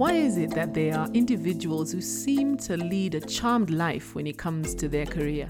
Why is it that there are individuals who seem to lead a charmed life when it comes to their career?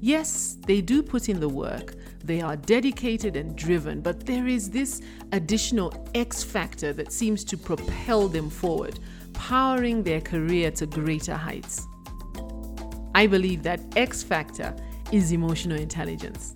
Yes, they do put in the work, they are dedicated and driven, but there is this additional X factor that seems to propel them forward, powering their career to greater heights. I believe that X factor is emotional intelligence.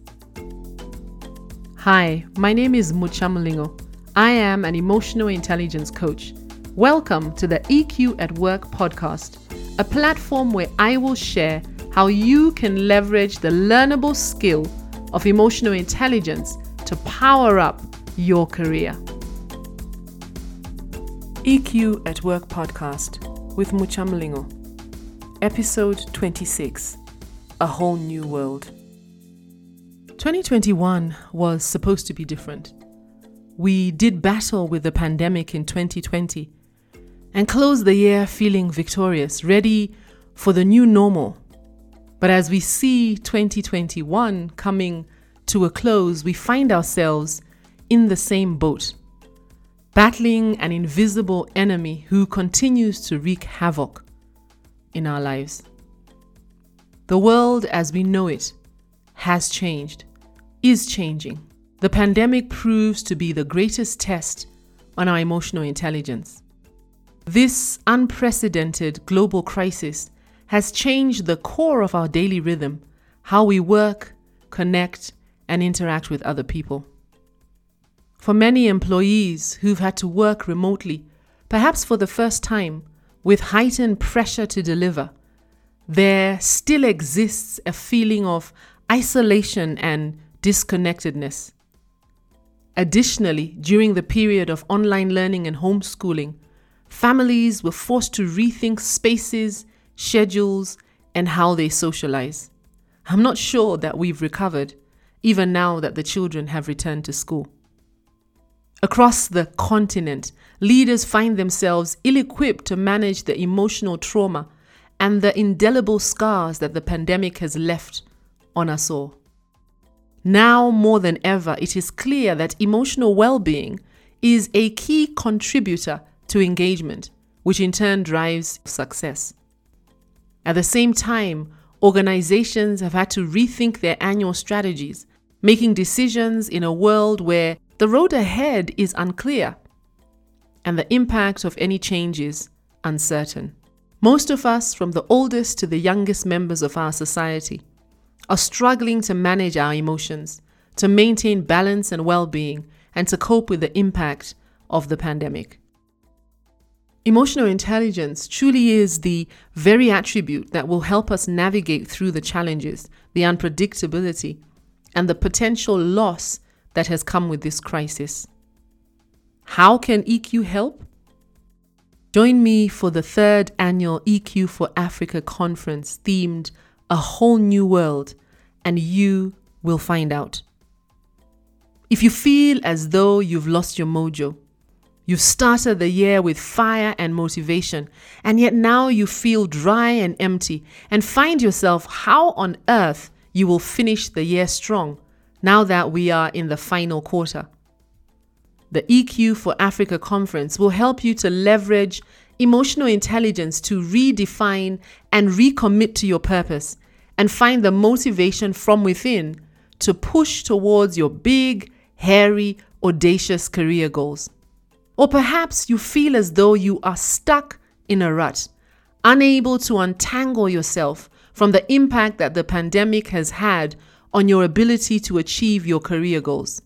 Hi, my name is Muchamalingo. I am an emotional intelligence coach. Welcome to the EQ at Work podcast, a platform where I will share how you can leverage the learnable skill of emotional intelligence to power up your career. EQ at Work podcast with Muchamlingo, episode 26 A Whole New World. 2021 was supposed to be different. We did battle with the pandemic in 2020 and close the year feeling victorious, ready for the new normal. But as we see 2021 coming to a close, we find ourselves in the same boat, battling an invisible enemy who continues to wreak havoc in our lives. The world as we know it has changed, is changing. The pandemic proves to be the greatest test on our emotional intelligence. This unprecedented global crisis has changed the core of our daily rhythm, how we work, connect, and interact with other people. For many employees who've had to work remotely, perhaps for the first time, with heightened pressure to deliver, there still exists a feeling of isolation and disconnectedness. Additionally, during the period of online learning and homeschooling, families were forced to rethink spaces, schedules, and how they socialize. I'm not sure that we've recovered, even now that the children have returned to school. Across the continent, leaders find themselves ill equipped to manage the emotional trauma and the indelible scars that the pandemic has left on us all. Now more than ever, it is clear that emotional well being is a key contributor to engagement, which in turn drives success. At the same time, organizations have had to rethink their annual strategies, making decisions in a world where the road ahead is unclear and the impact of any changes uncertain. Most of us, from the oldest to the youngest members of our society, are struggling to manage our emotions, to maintain balance and well being, and to cope with the impact of the pandemic. Emotional intelligence truly is the very attribute that will help us navigate through the challenges, the unpredictability, and the potential loss that has come with this crisis. How can EQ help? Join me for the third annual EQ for Africa conference themed a whole new world, and you will find out. If you feel as though you've lost your mojo, you've started the year with fire and motivation, and yet now you feel dry and empty, and find yourself how on earth you will finish the year strong now that we are in the final quarter. The EQ for Africa conference will help you to leverage emotional intelligence to redefine and recommit to your purpose and find the motivation from within to push towards your big, hairy, audacious career goals. Or perhaps you feel as though you are stuck in a rut, unable to untangle yourself from the impact that the pandemic has had on your ability to achieve your career goals.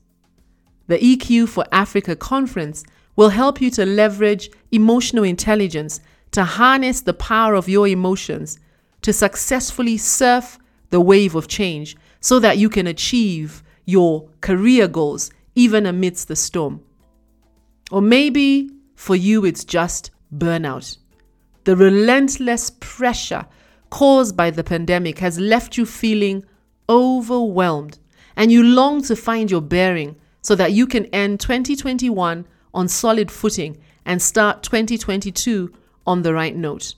The EQ for Africa conference will help you to leverage emotional intelligence to harness the power of your emotions to successfully surf the wave of change so that you can achieve your career goals even amidst the storm. Or maybe for you, it's just burnout. The relentless pressure caused by the pandemic has left you feeling overwhelmed and you long to find your bearing so that you can end 2021 on solid footing and start 2022 on the right note.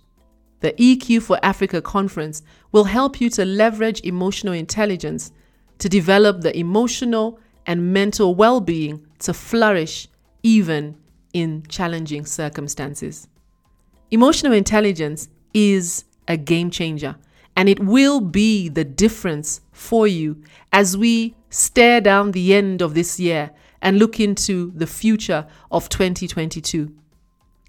The EQ for Africa conference will help you to leverage emotional intelligence to develop the emotional and mental well being to flourish even in challenging circumstances. Emotional intelligence is a game changer and it will be the difference for you as we stare down the end of this year and look into the future of 2022.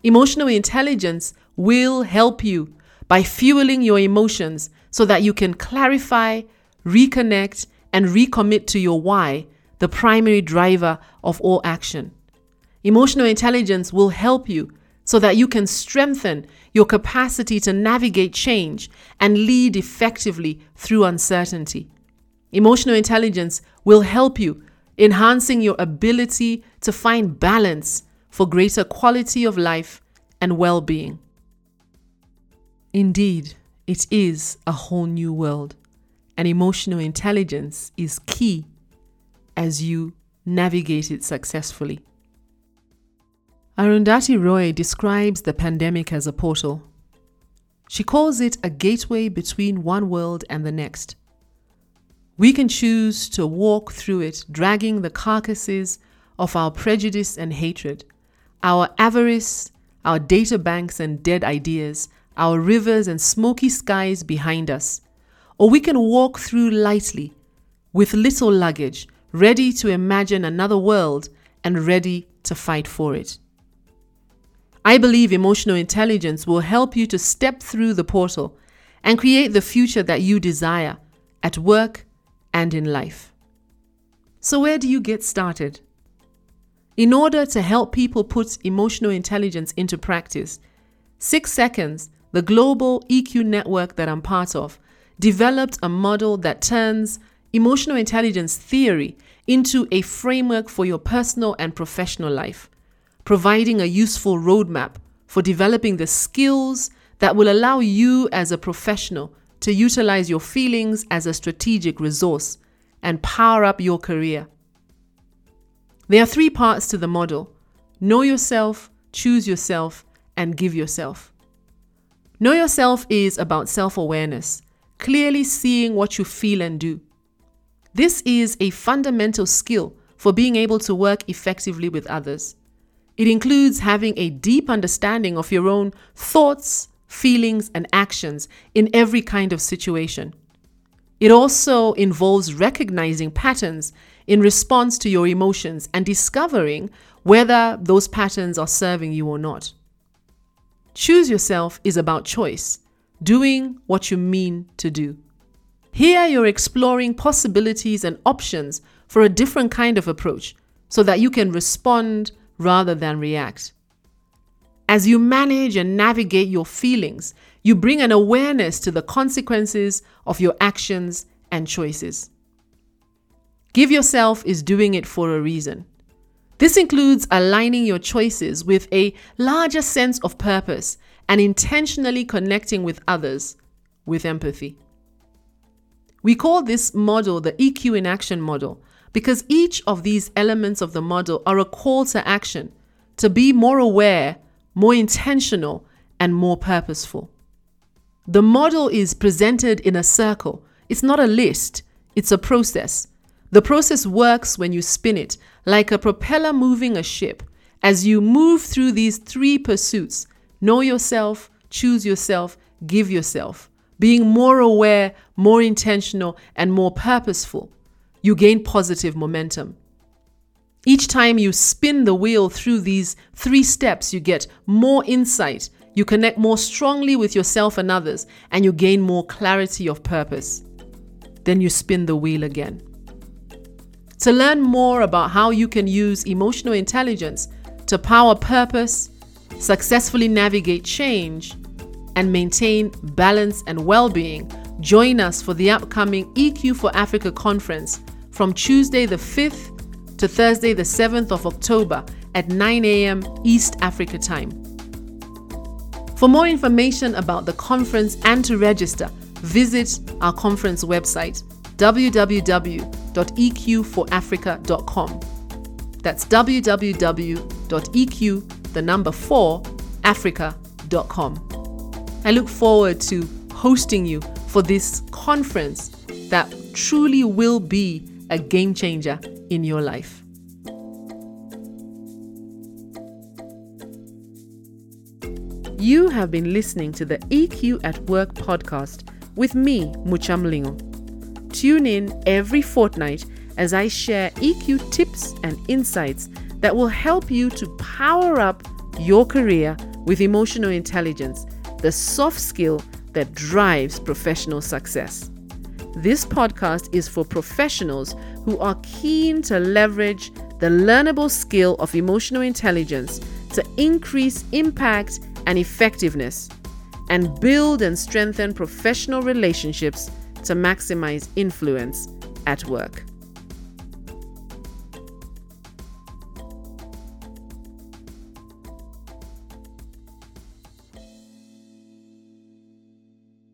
Emotional intelligence will help you by fueling your emotions so that you can clarify, reconnect, and recommit to your why, the primary driver of all action. Emotional intelligence will help you so that you can strengthen your capacity to navigate change and lead effectively through uncertainty. Emotional intelligence will help you enhancing your ability to find balance for greater quality of life and well being. Indeed, it is a whole new world, and emotional intelligence is key as you navigate it successfully. Arundhati Roy describes the pandemic as a portal. She calls it a gateway between one world and the next. We can choose to walk through it, dragging the carcasses of our prejudice and hatred, our avarice, our data banks and dead ideas, our rivers and smoky skies behind us. Or we can walk through lightly, with little luggage, ready to imagine another world and ready to fight for it. I believe emotional intelligence will help you to step through the portal and create the future that you desire at work and in life. So, where do you get started? In order to help people put emotional intelligence into practice, Six Seconds, the global EQ network that I'm part of, developed a model that turns emotional intelligence theory into a framework for your personal and professional life, providing a useful roadmap for developing the skills that will allow you as a professional to utilize your feelings as a strategic resource and power up your career. There are three parts to the model know yourself, choose yourself, and give yourself. Know yourself is about self awareness, clearly seeing what you feel and do. This is a fundamental skill for being able to work effectively with others. It includes having a deep understanding of your own thoughts, feelings, and actions in every kind of situation. It also involves recognizing patterns in response to your emotions and discovering whether those patterns are serving you or not. Choose yourself is about choice, doing what you mean to do. Here you're exploring possibilities and options for a different kind of approach so that you can respond rather than react. As you manage and navigate your feelings, you bring an awareness to the consequences of your actions and choices. Give yourself is doing it for a reason. This includes aligning your choices with a larger sense of purpose and intentionally connecting with others with empathy. We call this model the EQ in action model because each of these elements of the model are a call to action to be more aware more intentional, and more purposeful. The model is presented in a circle. It's not a list, it's a process. The process works when you spin it, like a propeller moving a ship. As you move through these three pursuits know yourself, choose yourself, give yourself being more aware, more intentional, and more purposeful, you gain positive momentum. Each time you spin the wheel through these three steps, you get more insight, you connect more strongly with yourself and others, and you gain more clarity of purpose. Then you spin the wheel again. To learn more about how you can use emotional intelligence to power purpose, successfully navigate change, and maintain balance and well being, join us for the upcoming EQ for Africa conference from Tuesday the 5th to Thursday, the 7th of October at 9 a.m. East Africa time. For more information about the conference and to register, visit our conference website www.eqforafrica.com. That's www.eq, the number 4, africa.com. I look forward to hosting you for this conference that truly will be a game changer in your life. You have been listening to the EQ at Work podcast with me, Muchamlingo. Tune in every fortnight as I share EQ tips and insights that will help you to power up your career with emotional intelligence, the soft skill that drives professional success. This podcast is for professionals who are keen to leverage the learnable skill of emotional intelligence to increase impact and effectiveness, and build and strengthen professional relationships to maximize influence at work.